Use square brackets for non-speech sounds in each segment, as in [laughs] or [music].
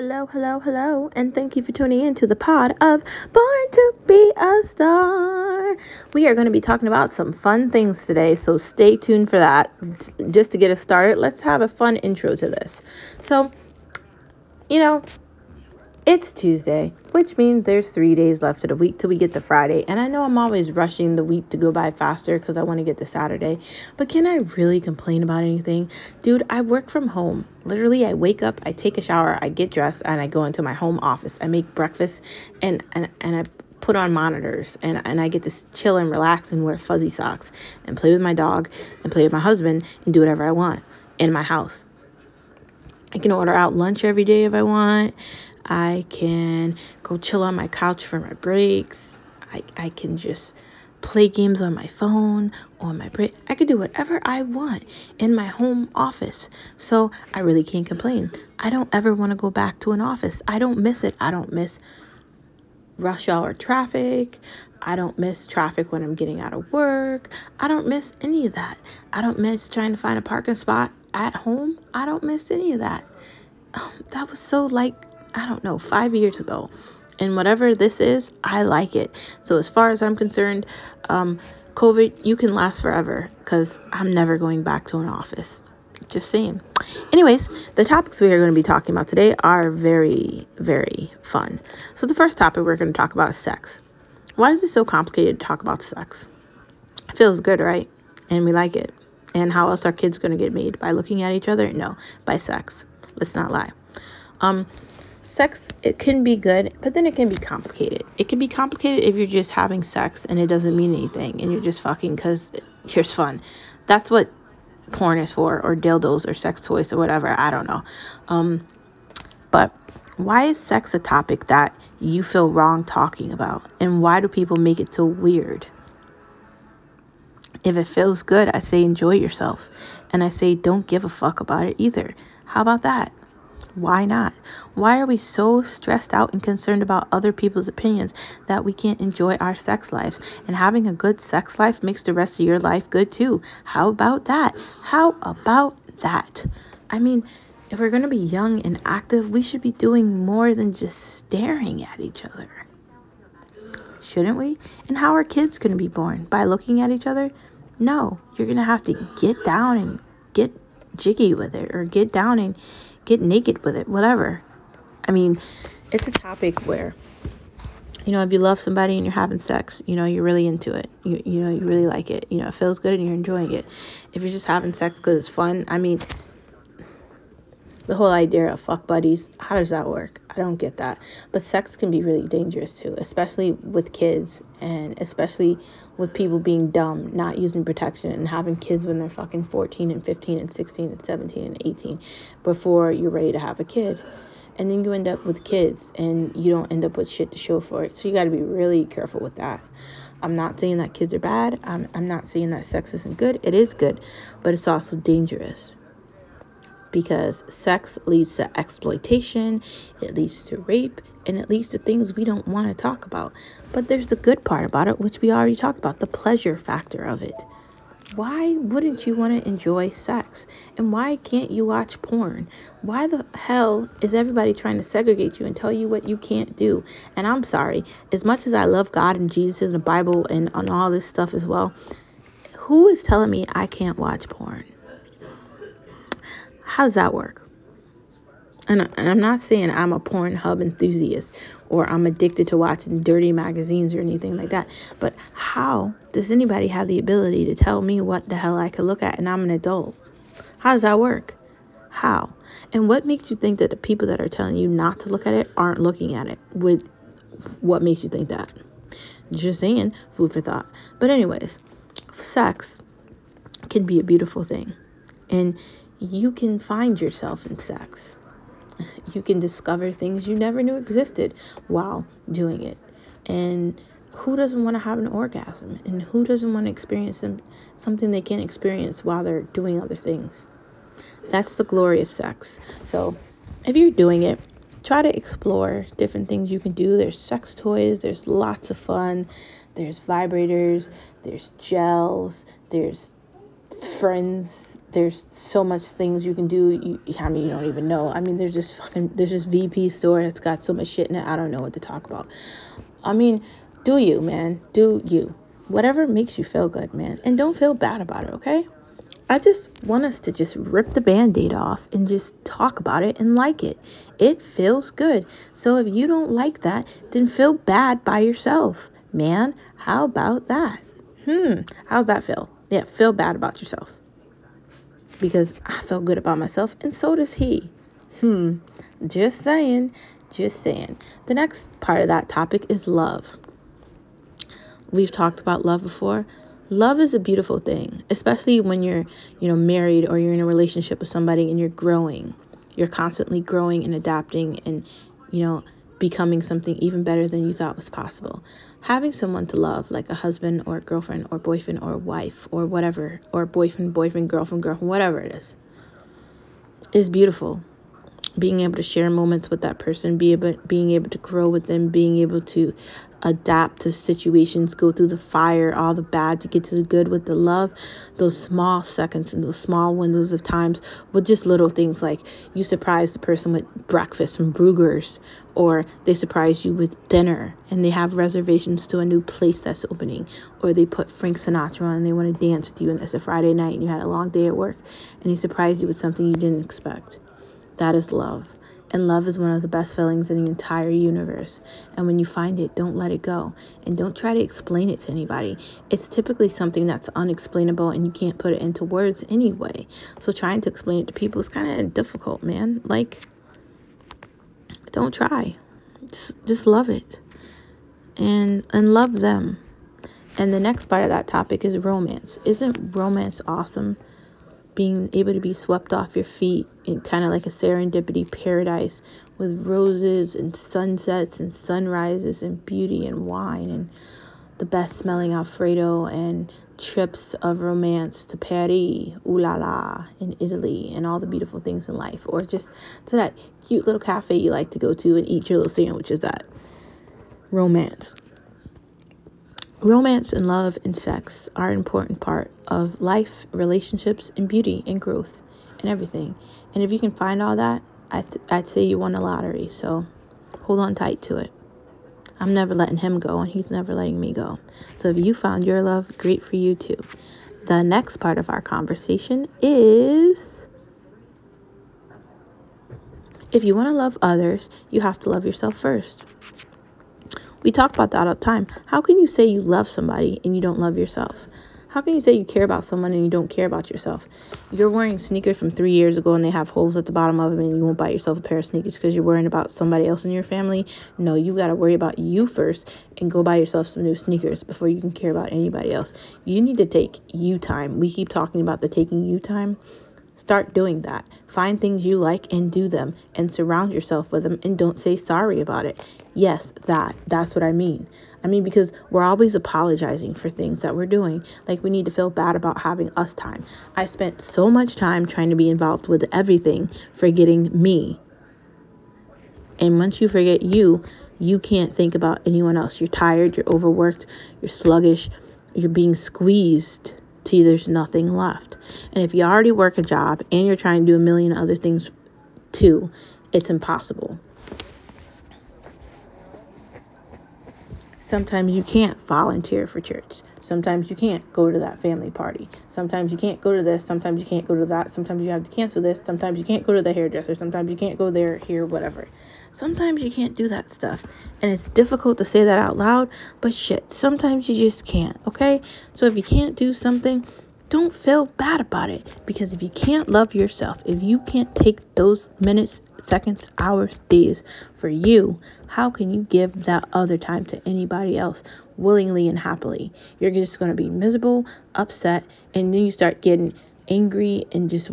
Hello, hello, hello, and thank you for tuning in to the pod of Born to Be a Star. We are going to be talking about some fun things today, so stay tuned for that. Just to get us started, let's have a fun intro to this. So, you know, it's Tuesday, which means there's three days left of the week till we get to Friday. And I know I'm always rushing the week to go by faster because I want to get to Saturday. But can I really complain about anything? Dude, I work from home. Literally, I wake up, I take a shower, I get dressed, and I go into my home office. I make breakfast and, and, and I put on monitors and, and I get to chill and relax and wear fuzzy socks and play with my dog and play with my husband and do whatever I want in my house. I can order out lunch every day if I want. I can go chill on my couch for my breaks. I, I can just play games on my phone on my break. I can do whatever I want in my home office. So I really can't complain. I don't ever want to go back to an office. I don't miss it. I don't miss rush hour traffic. I don't miss traffic when I'm getting out of work. I don't miss any of that. I don't miss trying to find a parking spot at home. I don't miss any of that. Um, that was so like I don't know, five years ago. And whatever this is, I like it. So, as far as I'm concerned, um, COVID, you can last forever because I'm never going back to an office. Just saying. Anyways, the topics we are going to be talking about today are very, very fun. So, the first topic we're going to talk about is sex. Why is it so complicated to talk about sex? It feels good, right? And we like it. And how else are kids going to get made? By looking at each other? No, by sex. Let's not lie. Um, sex it can be good, but then it can be complicated. It can be complicated if you're just having sex and it doesn't mean anything and you're just fucking because here's fun. That's what porn is for, or dildos, or sex toys, or whatever. I don't know. Um, but why is sex a topic that you feel wrong talking about? And why do people make it so weird? If it feels good, I say enjoy yourself. And I say don't give a fuck about it either. How about that? Why not? Why are we so stressed out and concerned about other people's opinions that we can't enjoy our sex lives? And having a good sex life makes the rest of your life good too. How about that? How about that? I mean, if we're going to be young and active, we should be doing more than just staring at each other. Shouldn't we? And how are kids going to be born? By looking at each other? No, you're going to have to get down and get jiggy with it or get down and get naked with it, whatever. I mean, it's a topic where, you know, if you love somebody and you're having sex, you know, you're really into it. You, you know, you really like it. You know, it feels good and you're enjoying it. If you're just having sex because it's fun, I mean, the whole idea of fuck buddies, how does that work? I don't get that. But sex can be really dangerous too, especially with kids and especially with people being dumb, not using protection and having kids when they're fucking 14 and 15 and 16 and 17 and 18 before you're ready to have a kid. And then you end up with kids and you don't end up with shit to show for it. So you got to be really careful with that. I'm not saying that kids are bad. I'm, I'm not saying that sex isn't good. It is good, but it's also dangerous because sex leads to exploitation, it leads to rape, and it leads to things we don't want to talk about. But there's the good part about it, which we already talked about the pleasure factor of it. Why wouldn't you want to enjoy sex? And why can't you watch porn? Why the hell is everybody trying to segregate you and tell you what you can't do? And I'm sorry, as much as I love God and Jesus and the Bible and on all this stuff as well, who is telling me I can't watch porn? How does that work? And, I'm not saying I'm a Pornhub enthusiast or I'm addicted to watching dirty magazines or anything like that. But how does anybody have the ability to tell me what the hell I could look at and I'm an adult? How does that work? How? And what makes you think that the people that are telling you not to look at it aren't looking at it? With what makes you think that? Just saying, food for thought. But anyways, sex can be a beautiful thing. And you can find yourself in sex. [laughs] You can discover things you never knew existed while doing it. And who doesn't want to have an orgasm? And who doesn't want to experience some, something they can't experience while they're doing other things? That's the glory of sex. So if you're doing it, try to explore different things you can do. There's sex toys, there's lots of fun, there's vibrators, there's gels, there's friends there's so much things you can do. You, I mean, you don't even know. I mean, there's just fucking, there's this VP store that's got so much shit in it. I don't know what to talk about. I mean, do you, man? Do you? Whatever makes you feel good, man. And don't feel bad about it, okay? I just want us to just rip the band aid off and just talk about it and like it. It feels good. So if you don't like that, then feel bad by yourself. Man, how about that? Hmm, how's that feel? Yeah, feel bad about yourself because I felt good about myself, and so does he. Hmm, just saying, just saying. The next part of that topic is love. We've talked about love before. Love is a beautiful thing, especially when you're, you know, married or you're in a relationship with somebody and you're growing. You're constantly growing and adapting and, you know, becoming something even better than you thought was possible. Having someone to love, like a husband or a girlfriend or boyfriend or wife or whatever, or boyfriend, boyfriend, girlfriend, girlfriend, whatever it is, is beautiful. Being able to share moments with that person, be able, being able to grow with them, being able to adapt to situations, go through the fire, all the bad to get to the good with the love. Those small seconds and those small windows of times with just little things like you surprise the person with breakfast from Bruegger's or they surprise you with dinner and they have reservations to a new place that's opening or they put Frank Sinatra on and they want to dance with you and it's a Friday night and you had a long day at work and he surprised you with something you didn't expect. That is love. And love is one of the best feelings in the entire universe. And when you find it, don't let it go. And don't try to explain it to anybody. It's typically something that's unexplainable and you can't put it into words anyway. So trying to explain it to people is kind of difficult, man. Like, don't try. Just, just love it. And and love them. And the next part of that topic is romance. Isn't romance awesome? being able to be swept off your feet in kind of like a serendipity paradise with roses and sunsets and sunrises and beauty and wine and the best smelling Alfredo and trips of romance to Paris, ooh la la, in Italy, and all the beautiful things in life, or just to that cute little cafe you like to go to and eat your little sandwiches at. Romance. Romance and love and sex are an important part of life, relationships, and beauty and growth and everything. And if you can find all that, I th- I'd say you won a lottery. So hold on tight to it. I'm never letting him go, and he's never letting me go. So if you found your love, great for you too. The next part of our conversation is if you want to love others, you have to love yourself first. We talk about that all the time. How can you say you love somebody and you don't love yourself? How can you say you care about someone and you don't care about yourself? You're wearing sneakers from three years ago and they have holes at the bottom of them and you won't buy yourself a pair of sneakers because you're worrying about somebody else in your family. No, you got to worry about you first and go buy yourself some new sneakers before you can care about anybody else. You need to take you time. We keep talking about the taking you time. Start doing that. Find things you like and do them and surround yourself with them and don't say sorry about it. Yes, that. That's what I mean. I mean, because we're always apologizing for things that we're doing. Like, we need to feel bad about having us time. I spent so much time trying to be involved with everything, forgetting me. And once you forget you, you can't think about anyone else. You're tired, you're overworked, you're sluggish, you're being squeezed till there's nothing left. And if you already work a job and you're trying to do a million other things too, it's impossible. Sometimes you can't volunteer for church. Sometimes you can't go to that family party. Sometimes you can't go to this. Sometimes you can't go to that. Sometimes you have to cancel this. Sometimes you can't go to the hairdresser. Sometimes you can't go there, here, whatever. Sometimes you can't do that stuff. And it's difficult to say that out loud, but shit, sometimes you just can't, okay? So if you can't do something, don't feel bad about it because if you can't love yourself, if you can't take those minutes, seconds, hours, days for you, how can you give that other time to anybody else willingly and happily? You're just going to be miserable, upset, and then you start getting angry and just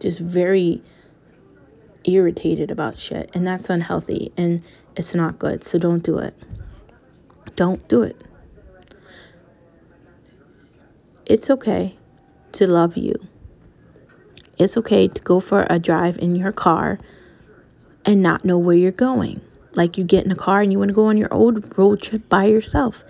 just very irritated about shit, and that's unhealthy and it's not good. So don't do it. Don't do it. It's okay to love you. It's okay to go for a drive in your car and not know where you're going. Like you get in a car and you want to go on your old road trip by yourself.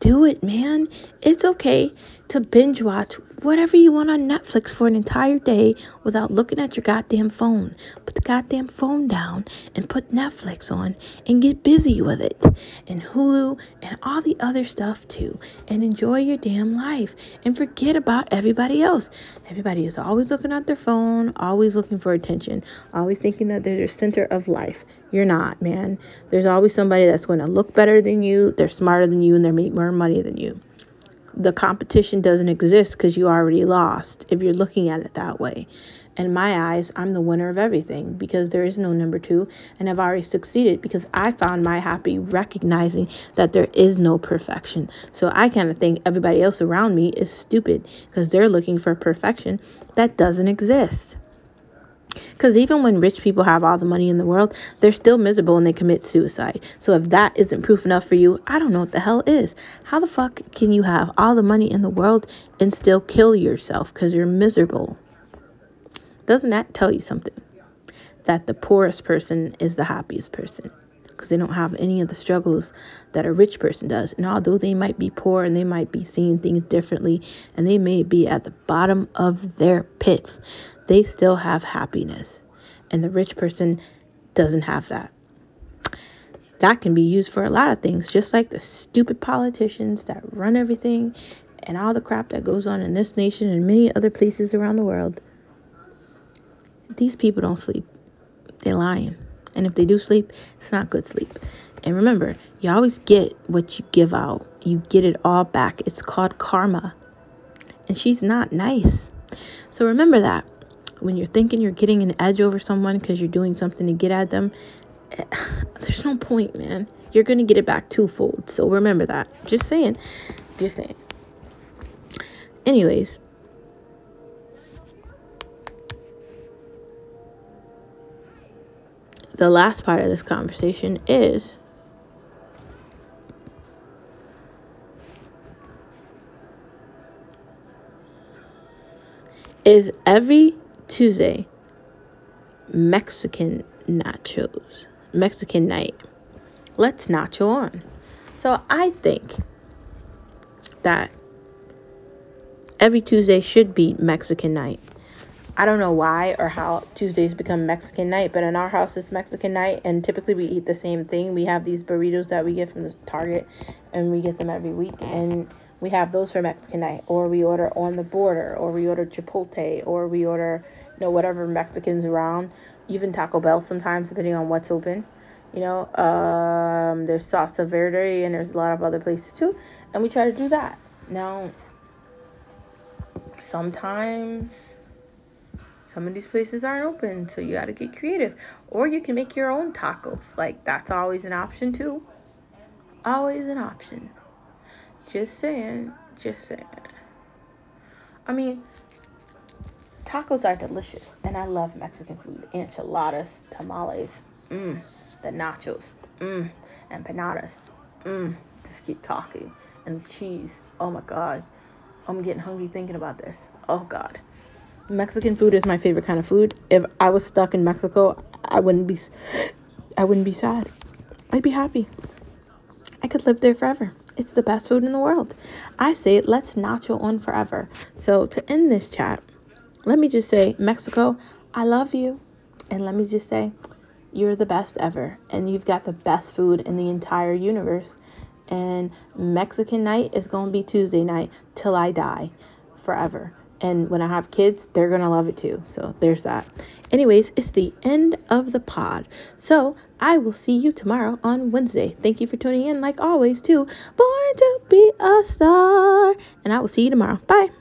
Do it, man. It's okay to binge watch whatever you want on Netflix for an entire day without looking at your goddamn phone. Put the goddamn phone down and put Netflix on and get busy with it. And Hulu and all the other stuff too. And enjoy your damn life and forget about everybody else. Everybody is always looking at their phone, always looking for attention, always thinking that they're the center of life. You're not, man. There's always somebody that's going to look better than you, they're smarter than you, and they make more money than you the competition doesn't exist because you already lost if you're looking at it that way. In my eyes, I'm the winner of everything because there is no number two, and I've already succeeded because I found my happy recognizing that there is no perfection. So I kind of think everybody else around me is stupid because they're looking for perfection that doesn't exist. Because even when rich people have all the money in the world, they're still miserable and they commit suicide. So if that isn't proof enough for you, I don't know what the hell is. How the fuck can you have all the money in the world and still kill yourself because you're miserable? Doesn't that tell you something? That the poorest person is the happiest person because they don't have any of the struggles that a rich person does. And although they might be poor and they might be seeing things differently and they may be at the bottom of their pits, they still have happiness. And the rich person doesn't have that. That can be used for a lot of things, just like the stupid politicians that run everything and all the crap that goes on in this nation and many other places around the world. These people don't sleep. They're lying. And if they do sleep, it's not good sleep. And remember, you always get what you give out. You get it all back. It's called karma. And she's not nice. So remember that when you're thinking you're getting an edge over someone because you're doing something to get at them, eh, [sighs] there's no point, man. You're going to get it back twofold. So remember that. Just saying. Just saying. Anyways, the last part of this conversation is is every Tuesday Mexican nachos, Mexican night. Let's nacho on. So I think that every Tuesday should be Mexican night. I don't know why or how Tuesdays become Mexican night, but in our house it's Mexican night, and typically we eat the same thing. We have these burritos that we get from the Target, and we get them every week, and we have those for Mexican night, or we order on the border, or we order Chipotle, or we order, you know, whatever Mexicans around. Even Taco Bell sometimes, depending on what's open. You know, um, there's Salsa Verde, and there's a lot of other places too, and we try to do that. Now, sometimes some of these places aren't open, so you got to get creative. Or you can make your own tacos. Like, that's always an option, too. Always an option. Just saying. Just saying. I mean, tacos are delicious, and I love Mexican food. Enchiladas, tamales, mmm, the nachos, mmm, empanadas, mmm. Just keep talking. And cheese. Oh my God. I'm getting hungry thinking about this. Oh God. Mexican food is my favorite kind of food. If I was stuck in Mexico, I wouldn't be I wouldn't be sad. I'd be happy. I could live there forever. It's the best food in the world. I say let's nacho on forever. So to end this chat, let me just say, Mexico, I love you. And let me just say, you're the best ever. And you've got the best food in the entire universe. And Mexican night is going to be Tuesday night till I die forever. And when I have kids, they're going to love it too. So there's that. Anyways, it's the end of the pod. So I will see you tomorrow on Wednesday. Thank you for tuning in, like always, to Born to Be a Star. And I will see you tomorrow. Bye.